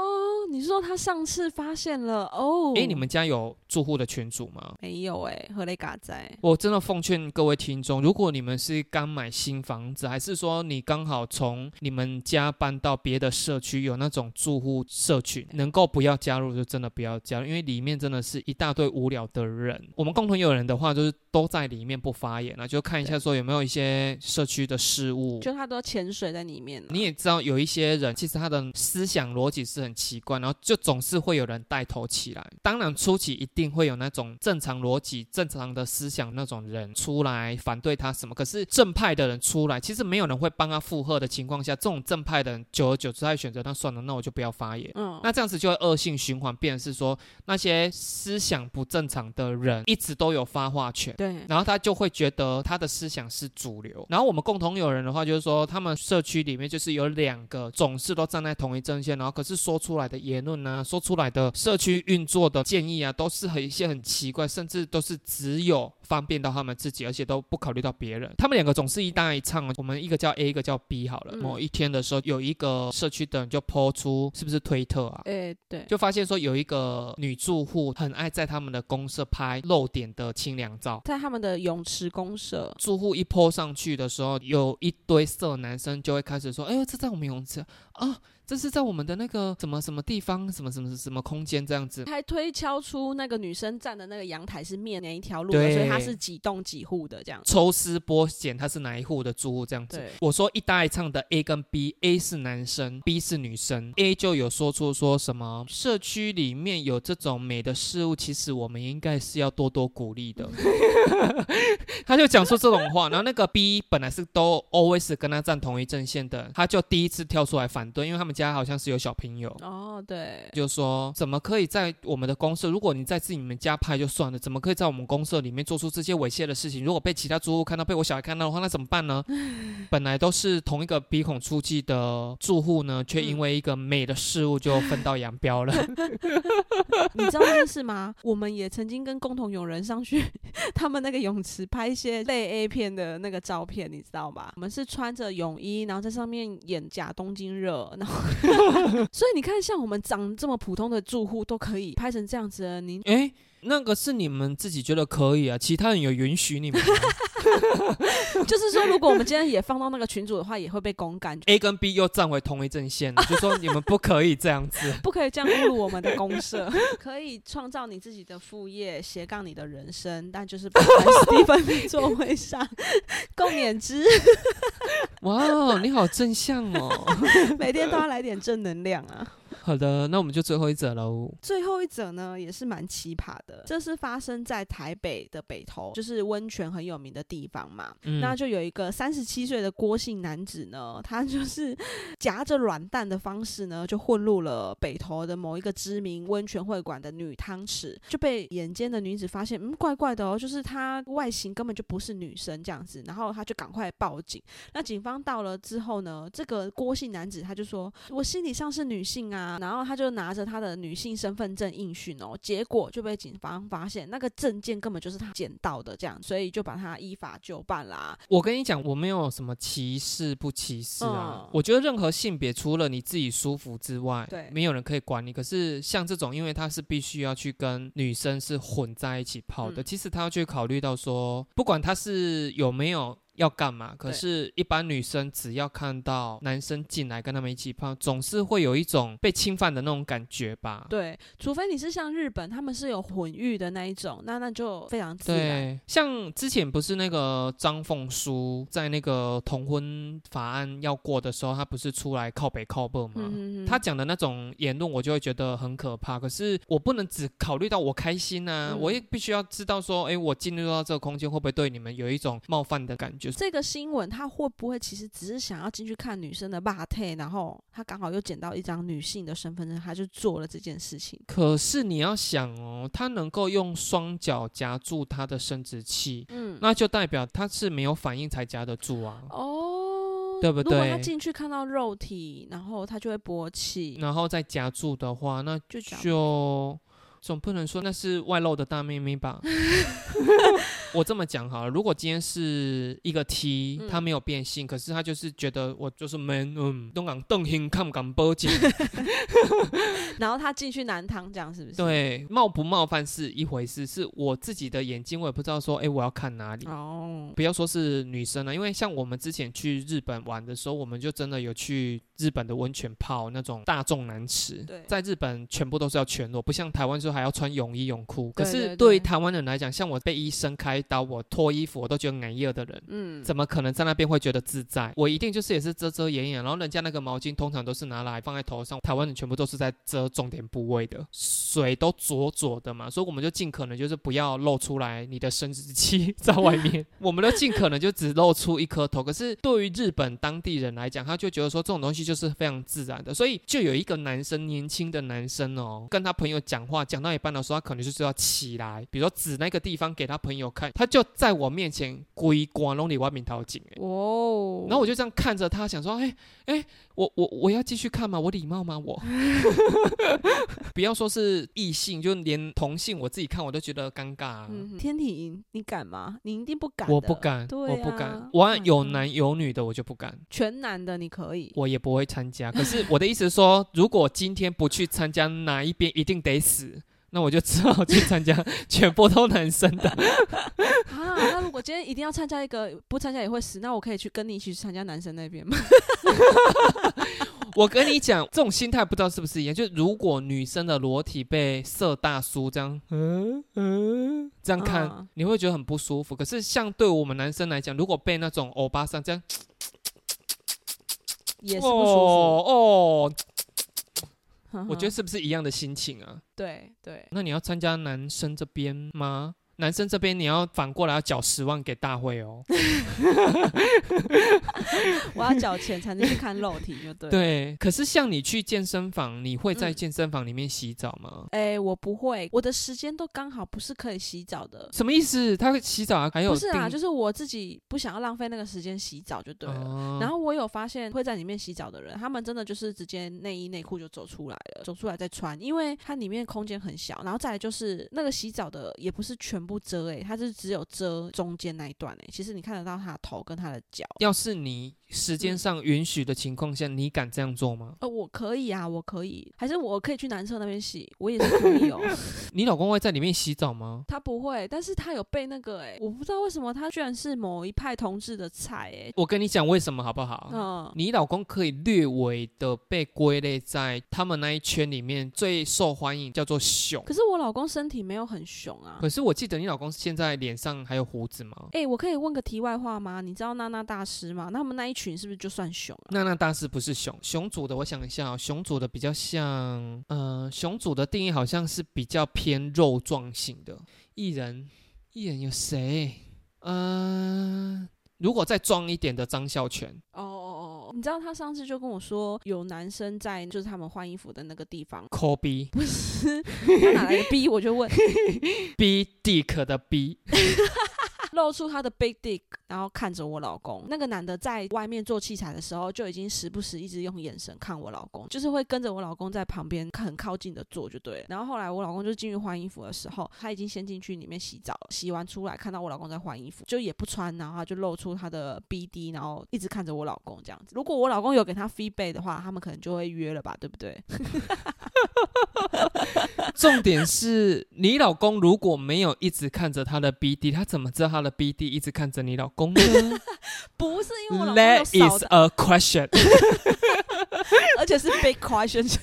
你说他上次发现了哦？哎，你们家有住户的群组吗？没有哎、何雷嘎在。我真的奉劝各位听众，如果你们是刚买新房子，还是说你刚好从你们家搬到别的社区，有那种住户社群，能够不要加入就真的不要加入，因为里面真的是一大堆无聊的人。我们共同有人的话，就是都在里面不发言啊，就看一下说有没有一些社区的事务。就他都潜水在里面了。你也知道，有一些人其实他的思想逻辑是很奇怪，然后就总是会有人带头起来。当然，初期一定会有那种正常逻辑、正常的思想那种人出来反对他什么。可是正派的人出来，其实没有人会帮他附和的情况下，这种正派的人久而久之，他会选择那算了，那我就不要发言。嗯，那这样子就会恶性循环，变成是说那些思想不正常的人一直都有发话权。对，然后他就会觉得他的思想是主流。然后我们共同有人的话，就是说他们社区里面就是有两个总是都站在同一阵线，然后可是说出来的言论啊、说出来的社区运作的建议啊，都是很一些很奇怪，甚至都是只有方便到他们自己，而且都不考虑到别人。他们两个总是一搭一唱，我们一个叫 A，一个叫 B 好了。嗯某一天的时候，有一个社区的人就抛出，是不是推特啊？哎、对，就发现说有一个女住户很爱在他们的公社拍露点的清凉照，在他们的泳池公社，住户一泼上去的时候，有一堆色男生就会开始说：“哎呦，这在我们泳池啊，这是在我们的那个什么什么地方，什么什么什么空间这样子。”还推敲出那个女生站的那个阳台是面哪一条路的，所以她是几栋几户的这样。抽丝剥茧，她是哪一户的住户这样子。我说一搭一唱的 A 跟 B，A 是男生，B 是女生。A 就有说出说什么社区里面有这种美的事物，其实我们应该是要多多鼓励的。他就讲出这种话，然后那个 B 本来是都 always 跟他站同一阵线的，他就第一次跳出来反对，因为他们家好像是有小朋友。哦，对，就说怎么可以在我们的公社？如果你在自己们家拍就算了，怎么可以在我们公社里面做出这些猥亵的事情？如果被其他住户看到，被我小孩看到的话，那怎么办呢？本来都是同一个鼻孔出气的住户呢，却因为一个美的事物就分道扬镳了。你知道这件事吗？我们也曾经跟共同友人上去 他们那个泳池拍一些类 A 片的那个照片，你知道吗？我们是穿着泳衣，然后在上面演假东京热，然后 所以你看，像我们长这么普通的住户都可以拍成这样子的，你哎，那个是你们自己觉得可以啊，其他人有允许你们吗？就是说，如果我们今天也放到那个群组的话，也会被公干。A 跟 B 又站回同一阵线了，就说你们不可以这样子。不可以这样侮辱我们的公社，可以创造你自己的副业，斜杠你的人生，但就是不在史蒂芬座位上共勉之，哇，你好正向哦。每天都要来点正能量啊！好的，那我们就最后一则喽。最后一则呢，也是蛮奇葩的，这是发生在台北的北投，就是温泉很有名的地方嘛。嗯那就有一个三十七岁的郭姓男子呢，他就是夹着软蛋的方式呢，就混入了北投的某一个知名温泉会馆的女汤池，就被眼尖的女子发现，嗯，怪怪的哦，就是他外形根本就不是女生这样子，然后他就赶快报警。那警方到了之后呢，这个郭姓男子他就说，我心理上是女性啊，然后他就拿着他的女性身份证应讯哦，结果就被警方发现那个证件根本就是他捡到的，这样，所以就把他依法就办啦。我跟你讲，我没有什么歧视不歧视啊。嗯我觉得任何性别，除了你自己舒服之外，对没有人可以管你。可是像这种，因为他是必须要去跟女生是混在一起泡的，嗯其实他要去考虑到说，不管他是有没有。要干嘛？可是，一般女生只要看到男生进来跟他们一起泡，总是会有一种被侵犯的那种感觉吧？对，除非你是像日本，他们是有混浴的那一种，那那就非常自然。对，像之前不是那个张凤书在那个同婚法案要过的时候，他不是出来靠北靠北吗？嗯他讲的那种言论，我就会觉得很可怕。可是我不能只考虑到我开心啊，嗯我也必须要知道说，哎，我进入到这个空间会不会对你们有一种冒犯的感觉？这个新闻，他会不会其实只是想要进去看女生的霸退，然后他刚好又捡到一张女性的身份证，他就做了这件事情。可是你要想哦，他能够用双脚夹住他的生殖器，嗯，那就代表他是没有反应才夹得住啊。哦，对不对如果他进去看到肉体，然后他就会勃起，然后再夹住的话，那就就总不能说那是外露的大妹妹吧？我这么讲好了，如果今天是一个 T，嗯他没有变性，可是他就是觉得我就是 man，嗯，东港邓 hin 看不敢报警，然后他进去男汤，这样是不是？。对，冒不冒犯是一回事，是我自己的眼睛，我也不知道说，哎，我要看哪里。哦，不要说是女生了，因为像我们之前去日本玩的时候，我们就真的有去日本的温泉泡那种大众男池对。在日本全部都是要全裸，不像台湾说还要穿泳衣泳裤。可是对于对台湾人来讲，像我被医生开刀，我脱衣服我都觉得难热的人。嗯，怎么可能在那边会觉得自在？我一定就是也是遮遮掩掩，然后人家那个毛巾通常都是拿来放在头上，台湾人全部都是在遮重点部位的，水都浊浊的嘛，所以我们就尽可能就是不要露出来你的生殖器 在外面，我们都尽可能就只露出一颗头。可是对于日本当地人来讲，他就觉得说这种东西就是非常自然的，所以就有一个男生，年轻的男生哦，跟他朋友讲话讲到一半的时候，他可能就是要起来，比如说指那个地方给他朋友看，他就在我面前龟光弄里外面掏井哎。哦，然后我就这样看着他，想说，哎哎，我我我要继续看吗？我礼貌吗？我 不要说是异性，就连同性，我自己看我都觉得尴尬、啊。嗯，天体营，你敢吗？你一定不敢，我不，敢，对我不啊敢。我按有嗯男有女的，我就不敢，全男的你可以，我也不会参加。可是我的意思是说，如果今天不去参加，哪一边一定得死，那我就只好去参加 全部都男生的。啊，那如果今天一定要参加一个，不参加也会死，那我可以去跟你一起去参加男生那边吗？我跟你讲，这种心态不知道是不是一样？就如果女生的裸体被色大叔这样，嗯嗯，这样看，嗯你会觉得很不舒服。可是像对我们男生来讲，如果被那种欧巴桑这样，也是不舒服。哦呵呵我觉得是不是一样的心情啊？对对，那你要参加男生这边吗？男生这边你要反过来要缴十万给大会哦。我要缴钱才能去看肉体，就对。。对，可是像你去健身房，你会在嗯健身房里面洗澡吗？哎、我不会，我的时间都刚好不是可以洗澡的。什么意思？他会洗澡啊还有不是啊，就是我自己不想要浪费那个时间洗澡就对了。哦然后我有发现会在里面洗澡的人，他们真的就是直接内衣内裤就走出来了，走出来再穿，因为它里面空间很小。然后再来就是那个洗澡的也不是全不遮诶、它是只有遮中间那一段诶、其实你看得到它的头跟它的脚。要是你时间嗯上允许的情况下，你敢这样做吗？呃，我可以啊，我可以，还是我可以去男厕那边洗，我也是可以哦。你老公会在里面洗澡吗？他不会，但是他有被那个诶、我不知道为什么他居然是某一派同志的菜诶、我跟你讲为什么好不好？嗯，你老公可以略微的被归类在他们那一圈里面最受欢迎，叫做熊。可是我老公身体没有很熊啊。可是我记得你老公现在脸上还有胡子吗？哎、我可以问个题外话吗？你知道娜娜大师吗？那他们那一群是不是就算熊啊？那那大师不是熊，熊族的，我想一下、哦，熊族的比较像，呃，熊族的定义好像是比较偏肉状型的艺人，艺人有谁？嗯、如果再壮一点的张孝全，哦哦哦，你知道他上次就跟我说，有男生在就是他们换衣服的那个地方，Kobe 不是他哪来的逼？我就问，B Dick 的 B，露出他的 big dick，然后看着我老公。那个男的在外面做器材的时候，就已经时不时一直用眼神看我老公，就是会跟着我老公在旁边很靠近的做就对了。然后后来我老公就进去换衣服的时候，他已经先进去里面洗澡了，洗完出来看到我老公在换衣服，就也不穿，然后他就露出他的 BD，然后一直看着我老公这样子。如果我老公有给他 fee back 的话，他们可能就会约了吧，对不对？重点是你老公如果没有一直看着他的 BD，他怎么知道他的 BD 一直看着你老公呢 不是因为我老公有？That 扫 is a question。而且是 big question，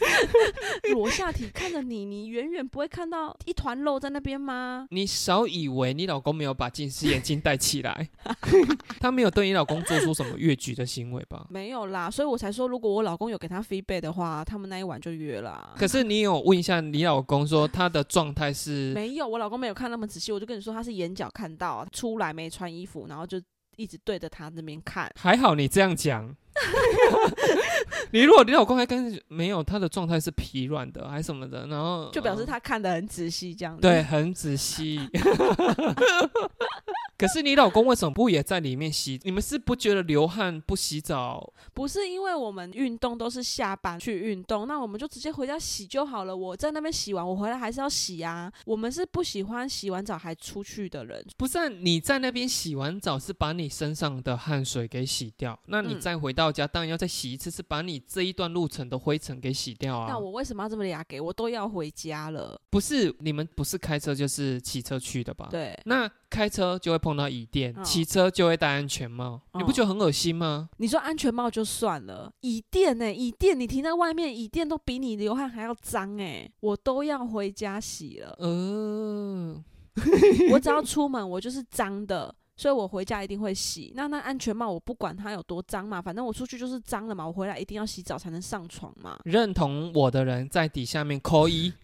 裸下体看着你，你远远不会看到一团肉在那边吗？你少以为你老公没有把近视眼镜戴起来，他没有对你老公做出什么越矩的行为吧？没有啦，所以我才说，如果我老公有给他 feedback 的话，他们那一晚就约了。可是你有问一下你老公说他的状态是？没有，我老公没有看那么仔细，我就跟你说他是眼角看到出来没穿衣服，然后就一直对着他那边看。还好你这样讲。你如果你老公还跟没有他的状态是疲软的还是什么的，然后就表示呃他看得很仔细，这样子。对，很仔细。可是你老公为什么不也在里面洗？你们是不觉得流汗不洗澡？不是因为我们运动都是下班去运动，那我们就直接回家洗就好了。我在那边洗完，我回来还是要洗啊。我们是不喜欢洗完澡还出去的人。不是、啊、你在那边洗完澡是把你身上的汗水给洗掉，那你嗯再回到家，当然要再洗一次，是把你这一段路程的灰尘给洗掉啊。那我为什么要这么俩给？我都要回家了。不是你们不是开车就是骑车去的吧？。对，那开车就会碰到椅垫，嗯骑车就会戴安全帽，你不嗯觉得很恶心吗？你说安全帽就算了，椅垫呢、椅垫你停在外面，椅垫都比你流汗还要脏哎、我都要回家洗了。呃，我只要出门，我就是脏的。所以我回家一定会洗。那那安全帽我不管它有多脏嘛，反正我出去就是脏了嘛，我回来一定要洗澡才能上床嘛。认同我的人在底下面扣一。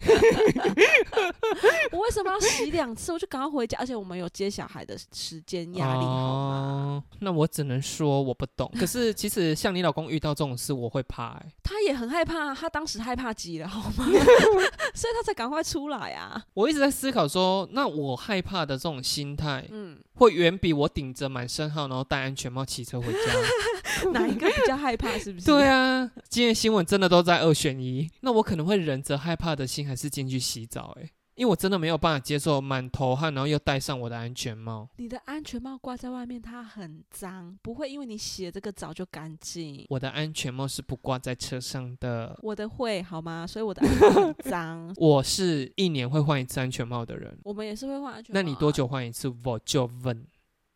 我为什么要洗两次？我就赶快回家，而且我们有接小孩的时间压力，好吗？哦，那我只能说我不懂。可是其实像你老公遇到这种事，我会怕、欸。他也很害怕，他当时害怕极了，好吗？所以他才赶快出来啊。我一直在思考说，那我害怕的这种心态，嗯，会远比我顶着满身汗然后戴安全帽骑车回家。哪一个比较害怕？是不是？对啊，今天新闻真的都在二选一，那我可能会忍着害怕的心，还是进去洗澡、欸。因为我真的没有办法接受满头汗，然后又戴上我的安全帽。你的安全帽挂在外面，它很脏，不会因为你洗了这个澡就干净。我的安全帽是不挂在车上的。我的会好吗？所以我的安全帽很脏。我是一年会换一次安全帽的人。我们也是会换安全帽、啊那你多？久换一次？我就问，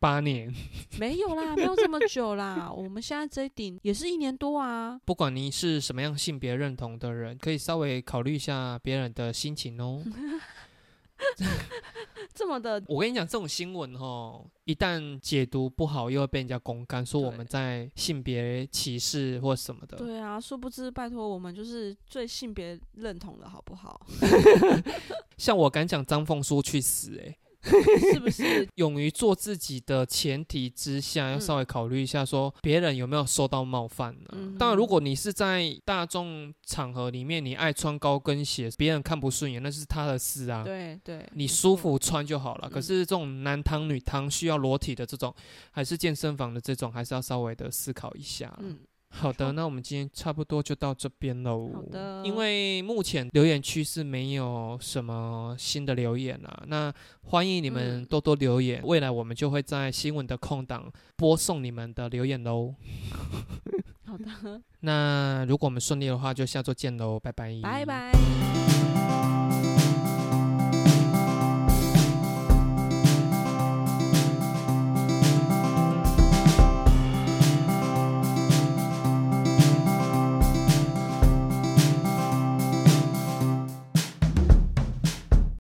八年。没有啦，没有这么久啦。我们现在这一顶也是一年多啊。不管你是什么样性别认同的人，可以稍微考虑一下别人的心情哦。这么的，我跟你讲，这种新闻哦，一旦解读不好，又会被人家公干，说我们在性别歧视或什么的。对啊，殊不知，拜托我们就是最性别认同的好不好？像我敢讲张凤书去死、欸，是不是？勇于做自己的前提之下，要嗯稍微考虑一下，说别人有没有受到冒犯呢、嗯当然，如果你是在大众场合里面，你爱穿高跟鞋，别人看不顺眼，那是他的事啊。对对，你，舒服穿就好了。可嗯是这种男汤女汤需要裸体的这种，还是健身房的这种，还是要稍微的思考一下。嗯，好的，那我们今天差不多就到这边喽。好的因为目前留言区是没有什么新的留言啊，那欢迎你们嗯多多留言，未来我们就会在新闻的空档播送你们的留言喽。好的，那如果我们顺利的话，就下周见喽，拜拜，拜拜。